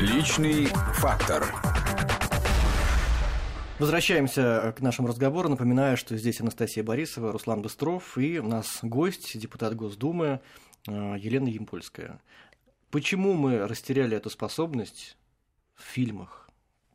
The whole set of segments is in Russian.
Личный фактор. Возвращаемся к нашему разговору. Напоминаю, что здесь Анастасия Борисова, Руслан Быстров и у нас гость, депутат Госдумы э, Елена Ямпольская. Почему мы растеряли эту способность в фильмах?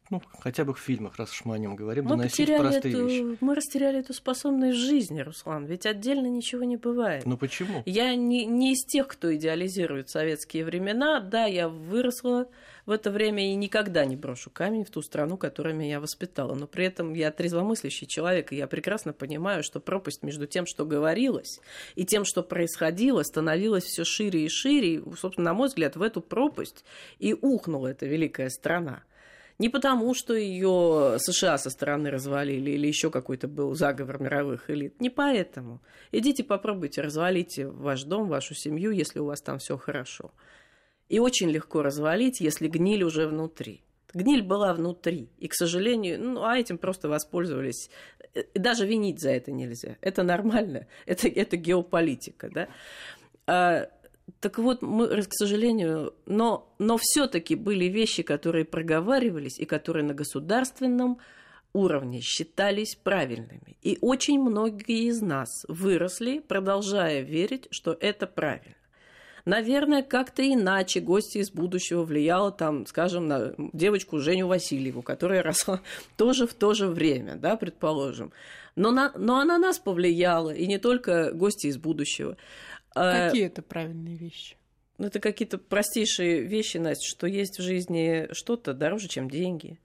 Ну, хотя бы в фильмах, раз уж мы о нем говорим, мы доносить простые эту, вещи. Мы растеряли эту способность жизни, Руслан, ведь отдельно ничего не бывает. Ну почему? Я не, не из тех, кто идеализирует советские времена. Да, я выросла в это время и никогда не брошу камень в ту страну, которая меня воспитала. Но при этом я трезвомыслящий человек, и я прекрасно понимаю, что пропасть между тем, что говорилось, и тем, что происходило, становилась все шире и шире. И, собственно, на мой взгляд, в эту пропасть и ухнула эта великая страна. Не потому, что ее США со стороны развалили или еще какой-то был заговор мировых элит. Не поэтому. Идите попробуйте, развалите ваш дом, вашу семью, если у вас там все хорошо. И очень легко развалить, если гниль уже внутри. Гниль была внутри. И, к сожалению, ну, а этим просто воспользовались. И даже винить за это нельзя. Это нормально. Это, это геополитика. Да? Так вот, мы, к сожалению, но, но все-таки были вещи, которые проговаривались и которые на государственном уровне считались правильными. И очень многие из нас выросли, продолжая верить, что это правильно. Наверное, как-то иначе гости из будущего влияло там, скажем, на девочку Женю Васильеву, которая росла тоже в то же время, да, предположим. Но, на, но она нас повлияла, и не только гости из будущего. Какие это правильные вещи? Ну, это какие-то простейшие вещи, Настя, что есть в жизни что-то дороже, чем деньги,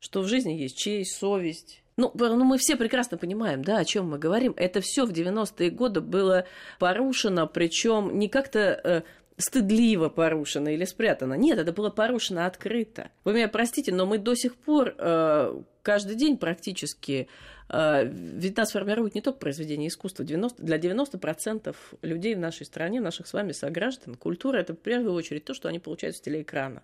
что в жизни есть честь, совесть. Ну, ну, мы все прекрасно понимаем, да, о чем мы говорим. Это все в 90-е годы было порушено, причем не как-то э, стыдливо порушено или спрятано. Нет, это было порушено открыто. Вы меня простите, но мы до сих пор э, каждый день практически ведь нас формирует не только произведение искусства. 90, для 90% людей в нашей стране, наших с вами сограждан, культура – это в первую очередь то, что они получают с телеэкрана.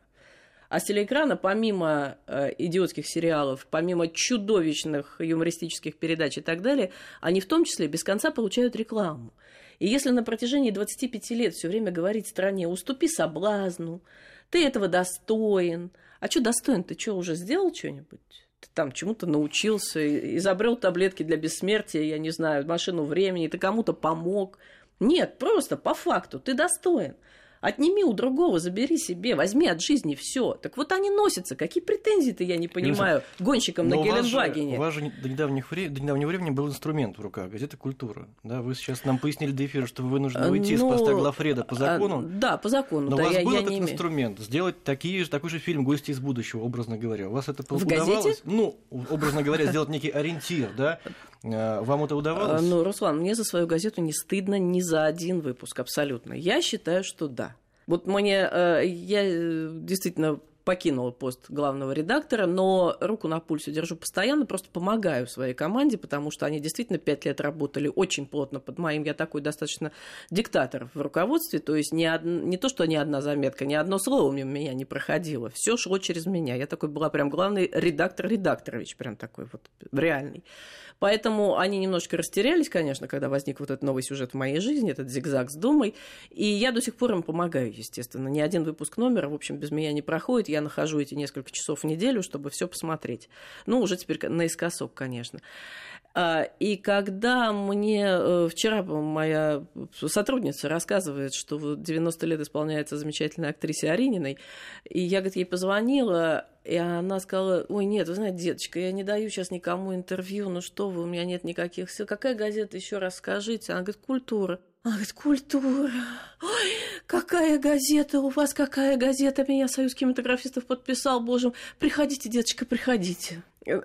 А с телеэкрана, помимо э, идиотских сериалов, помимо чудовищных юмористических передач и так далее, они в том числе без конца получают рекламу. И если на протяжении 25 лет все время говорить стране «уступи соблазну», «ты этого достоин», а что достоин, ты что, уже сделал что-нибудь? Ты там чему-то научился, изобрел таблетки для бессмертия, я не знаю, машину времени, ты кому-то помог. Нет, просто по факту ты достоин. Отними у другого, забери себе, возьми от жизни все. Так вот они носятся. Какие претензии-то, я не понимаю, гонщикам на Геленвагене? У вас же до недавнего, до недавнего времени был инструмент в руках, газета «Культура». Да, вы сейчас нам пояснили до эфира, что вы вынуждены уйти ну, с поста Глафреда по закону. А, да, по закону. Но да, у вас я, был я этот не инструмент, сделать такие, такой же фильм «Гости из будущего», образно говоря. У вас это в удавалось? Газете? Ну, образно говоря, сделать некий ориентир, да? Э, вам это удавалось? Ну, Руслан, мне за свою газету не стыдно ни за один выпуск, абсолютно. Я считаю, что да. Вот мне, э, я э, действительно покинула пост главного редактора, но руку на пульсе держу постоянно, просто помогаю своей команде, потому что они действительно пять лет работали очень плотно под моим, я такой достаточно диктатор в руководстве, то есть не, од... не то, что ни одна заметка, ни одно слово мимо меня не проходило, все шло через меня, я такой была прям главный редактор редакторович, прям такой вот реальный. Поэтому они немножко растерялись, конечно, когда возник вот этот новый сюжет в моей жизни, этот зигзаг с Думой. И я до сих пор им помогаю, естественно. Ни один выпуск номера, в общем, без меня не проходит. Я нахожу эти несколько часов в неделю, чтобы все посмотреть. Ну, уже теперь наискосок, конечно. А, и когда мне э, вчера моя сотрудница рассказывает, что 90 лет исполняется замечательной актрисе Арининой, и я, говорит, ей позвонила, и она сказала, ой, нет, вы знаете, деточка, я не даю сейчас никому интервью, ну что вы, у меня нет никаких сил. Какая газета, еще раз скажите? Она говорит, культура. Она говорит, культура. Ой, какая газета у вас, какая газета. Меня союз кинематографистов подписал, боже Приходите, деточка, приходите. Э,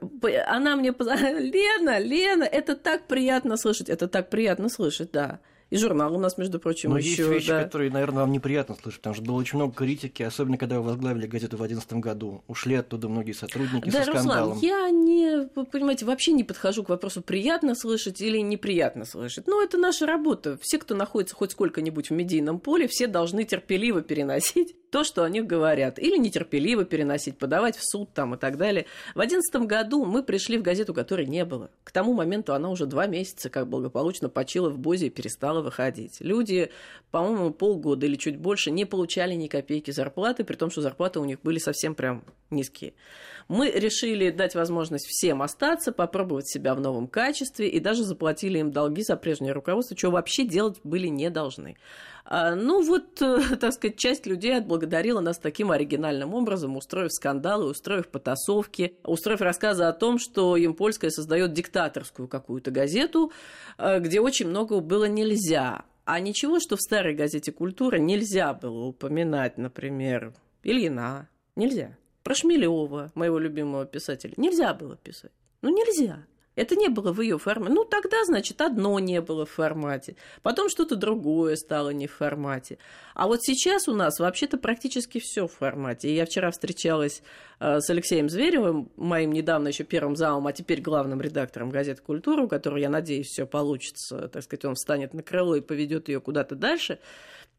она мне позвонила, Лена, Лена, это так приятно слышать, это так приятно слышать, да. И журнал у нас, между прочим, Но еще. есть вещи, да. которые, наверное, вам неприятно слышать, потому что было очень много критики, особенно когда вы возглавили газету в 2011 году. Ушли оттуда многие сотрудники да, со скандалом. Руслан, я не, понимаете, вообще не подхожу к вопросу, приятно слышать или неприятно слышать. Ну, это наша работа. Все, кто находится хоть сколько-нибудь в медийном поле, все должны терпеливо переносить то, что о них говорят, или нетерпеливо переносить, подавать в суд там и так далее. В одиннадцатом году мы пришли в газету, которой не было. К тому моменту она уже два месяца как благополучно почила в Бозе и перестала выходить. Люди, по-моему, полгода или чуть больше не получали ни копейки зарплаты, при том, что зарплаты у них были совсем прям низкие. Мы решили дать возможность всем остаться, попробовать себя в новом качестве и даже заплатили им долги за прежнее руководство, чего вообще делать были не должны. А, ну вот, э, так сказать, часть людей отблагодарила нас таким оригинальным образом, устроив скандалы, устроив потасовки, устроив рассказы о том, что Импольская создает диктаторскую какую-то газету, э, где очень много было нельзя. А ничего, что в старой газете «Культура» нельзя было упоминать, например, Ильина. Нельзя. Про Шмелева, моего любимого писателя, нельзя было писать. Ну, нельзя. Это не было в ее формате. Ну, тогда, значит, одно не было в формате. Потом что-то другое стало не в формате. А вот сейчас у нас вообще-то практически все в формате. И я вчера встречалась э, с Алексеем Зверевым, моим недавно еще первым замом, а теперь главным редактором газеты «Культура», у которого, я надеюсь, все получится. Так сказать, он встанет на крыло и поведет ее куда-то дальше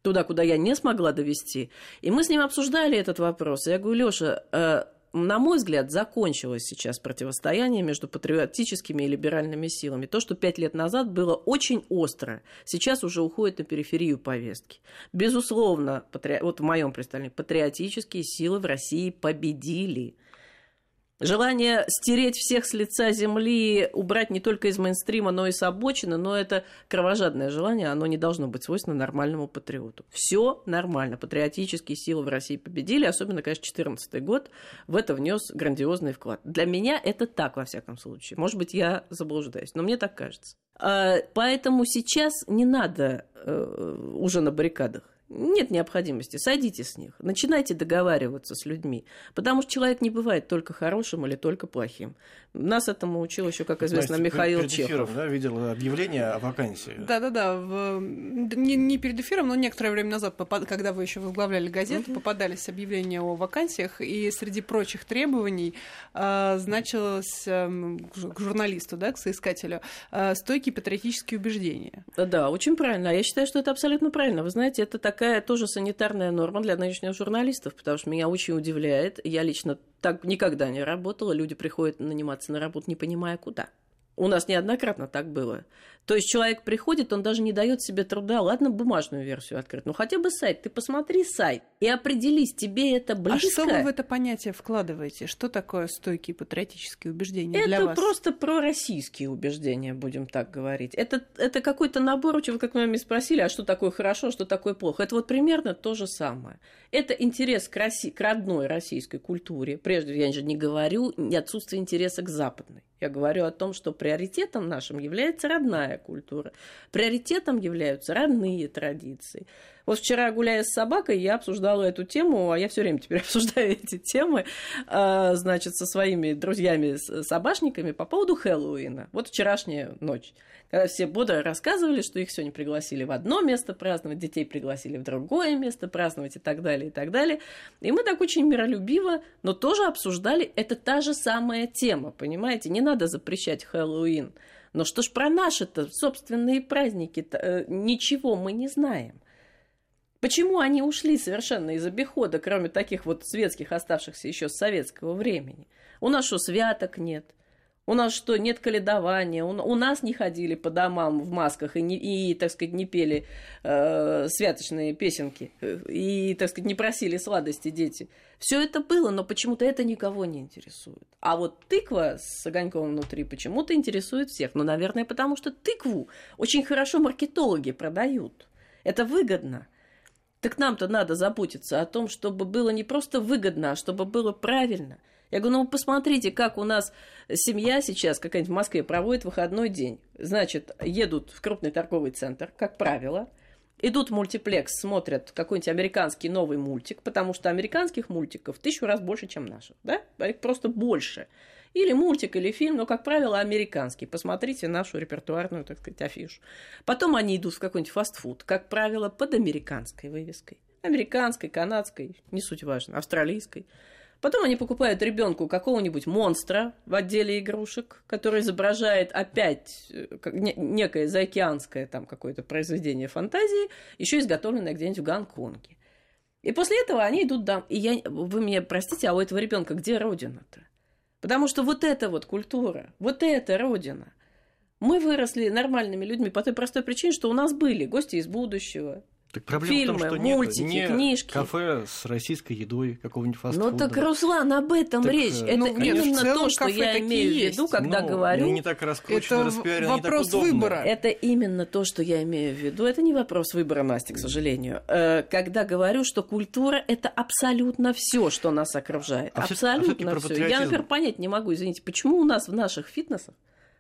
туда, куда я не смогла довести. И мы с ним обсуждали этот вопрос. Я говорю, Леша, э, на мой взгляд, закончилось сейчас противостояние между патриотическими и либеральными силами. То, что пять лет назад было очень остро, сейчас уже уходит на периферию повестки. Безусловно, патри... вот в моем представлении, патриотические силы в России победили – Желание стереть всех с лица земли, убрать не только из мейнстрима, но и с обочины, но это кровожадное желание, оно не должно быть свойственно нормальному патриоту. Все нормально. Патриотические силы в России победили, особенно, конечно, 2014 год в это внес грандиозный вклад. Для меня это так, во всяком случае. Может быть, я заблуждаюсь, но мне так кажется. А, поэтому сейчас не надо э, уже на баррикадах нет необходимости, садите с них, начинайте договариваться с людьми, потому что человек не бывает только хорошим или только плохим. Нас этому учил еще, как известно, Настя, Михаил перед Чехов. Эфиром, да, видел объявление о вакансии. Да-да-да, в... не, не перед эфиром, но некоторое время назад, когда вы еще возглавляли газету, угу. попадались объявления о вакансиях, и среди прочих требований э, значилось э, к журналисту, да, к соискателю, э, стойкие патриотические убеждения. Да, очень правильно. Я считаю, что это абсолютно правильно. Вы знаете, это так такая тоже санитарная норма для нынешних журналистов, потому что меня очень удивляет. Я лично так никогда не работала. Люди приходят наниматься на работу, не понимая куда. У нас неоднократно так было. То есть человек приходит, он даже не дает себе труда, ладно, бумажную версию открыть, ну хотя бы сайт, ты посмотри сайт и определись, тебе это близко. А что вы в это понятие вкладываете? Что такое стойкие патриотические убеждения это для вас? Это просто пророссийские убеждения, будем так говорить. Это, это какой-то набор, вы как мы меня спросили, а что такое хорошо, что такое плохо. Это вот примерно то же самое. Это интерес к, России, к родной российской культуре. Прежде я же не говорю отсутствие интереса к западной. Я говорю о том, что приоритетом нашим является родная культура. Приоритетом являются родные традиции. Вот вчера, гуляя с собакой, я обсуждала эту тему, а я все время теперь обсуждаю эти темы, а, значит, со своими друзьями-собашниками по поводу Хэллоуина. Вот вчерашняя ночь когда все бодро рассказывали, что их сегодня пригласили в одно место праздновать, детей пригласили в другое место праздновать и так далее, и так далее. И мы так очень миролюбиво, но тоже обсуждали, это та же самая тема, понимаете? Не надо запрещать Хэллоуин. Но что ж про наши-то собственные праздники -то, э, ничего мы не знаем. Почему они ушли совершенно из обихода, кроме таких вот светских, оставшихся еще с советского времени? У нас что, святок нет? У нас что, нет каледования? У, нас не ходили по домам в масках и, не, и так сказать, не пели э, святочные песенки. И, так сказать, не просили сладости дети. Все это было, но почему-то это никого не интересует. А вот тыква с огоньком внутри почему-то интересует всех. Ну, наверное, потому что тыкву очень хорошо маркетологи продают. Это выгодно. Так нам-то надо заботиться о том, чтобы было не просто выгодно, а чтобы было правильно – я говорю, ну посмотрите, как у нас семья сейчас какая-нибудь в Москве проводит выходной день. Значит, едут в крупный торговый центр, как правило, идут в мультиплекс, смотрят какой-нибудь американский новый мультик, потому что американских мультиков тысячу раз больше, чем наших, да? Их просто больше. Или мультик, или фильм, но, как правило, американский. Посмотрите нашу репертуарную, так сказать, афишу. Потом они идут в какой-нибудь фастфуд, как правило, под американской вывеской. Американской, канадской, не суть важно, австралийской. Потом они покупают ребенку какого-нибудь монстра в отделе игрушек, который изображает опять э, некое заокеанское там какое-то произведение фантазии, еще изготовленное где-нибудь в Гонконге. И после этого они идут да. И я, вы меня простите, а у этого ребенка где родина-то? Потому что вот эта вот культура, вот эта родина. Мы выросли нормальными людьми по той простой причине, что у нас были гости из будущего, так проблема Фильмы, в том, что мультики, нет, не книжки. кафе с российской едой, какого-нибудь фастфуда. Ну так, Руслан, об этом Так, речь. э, Это ну, именно то, что я имею в виду, когда Ну, говорю. не так раскручены, Это распиарены, они так вопрос удобно. выбора. Это именно то, что я имею в виду. Это не вопрос выбора, Насти, к сожалению. Э, Когда говорю, что культура это абсолютно все, что нас окружает. А а абсолютно все. Я, например, понять не могу, извините, почему у нас в наших фитнесах,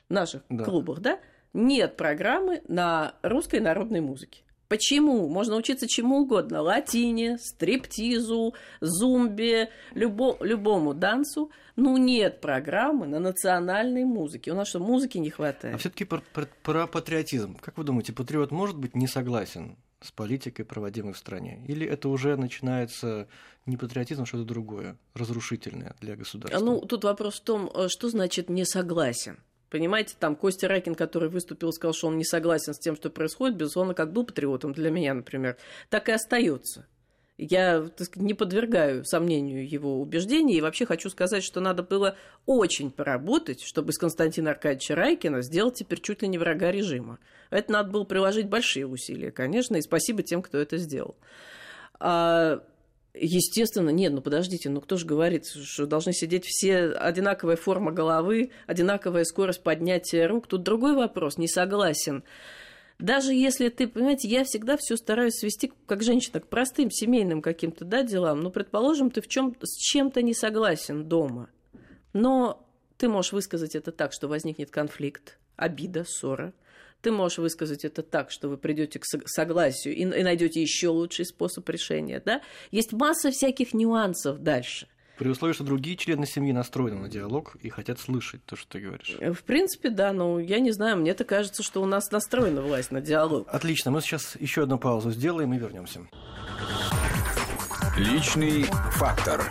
в наших Да. клубах, да, нет программы на русской народной музыке. Почему? Можно учиться чему угодно. Латине, стриптизу, зумбе, любо, любому дансу. Ну, нет программы на национальной музыке. У нас что, музыки не хватает? А все-таки про, про- про патриотизм. Как вы думаете, патриот может быть не согласен с политикой, проводимой в стране? Или это уже начинается не патриотизм, а что-то другое, разрушительное для государства? Ну, тут вопрос в том, э, что значит не согласен. Понимаете, там Костя Ракин, который выступил, сказал, что он не согласен с тем, что происходит, безусловно, как был патриотом для меня, например, так и остается. Я так сказать, не подвергаю сомнению его убеждений и вообще хочу сказать, что надо было очень поработать, чтобы из Константина Аркадьевича Райкина сделать теперь чуть ли не врага режима. Это надо было приложить большие усилия, конечно, и спасибо тем, кто это сделал. Естественно, нет, ну подождите, ну кто же говорит, что должны сидеть все одинаковая форма головы, одинаковая скорость поднятия рук. Тут другой вопрос, не согласен. Даже если ты, понимаете, я всегда все стараюсь свести, как женщина, к простым семейным каким-то да, делам. Ну, предположим, ты в чем с чем-то не согласен дома. Но ты можешь высказать это так, что возникнет конфликт, обида, ссора. Ты можешь высказать это так, что вы придете к сог- согласию и, и найдете еще лучший способ решения. Да? Есть масса всяких нюансов дальше. При условии, что другие члены семьи настроены на диалог и хотят слышать то, что ты говоришь. Э, В принципе, да, но я не знаю, мне-то кажется, что у нас настроена власть на диалог. Отлично, мы сейчас еще одну паузу сделаем и вернемся. Личный фактор.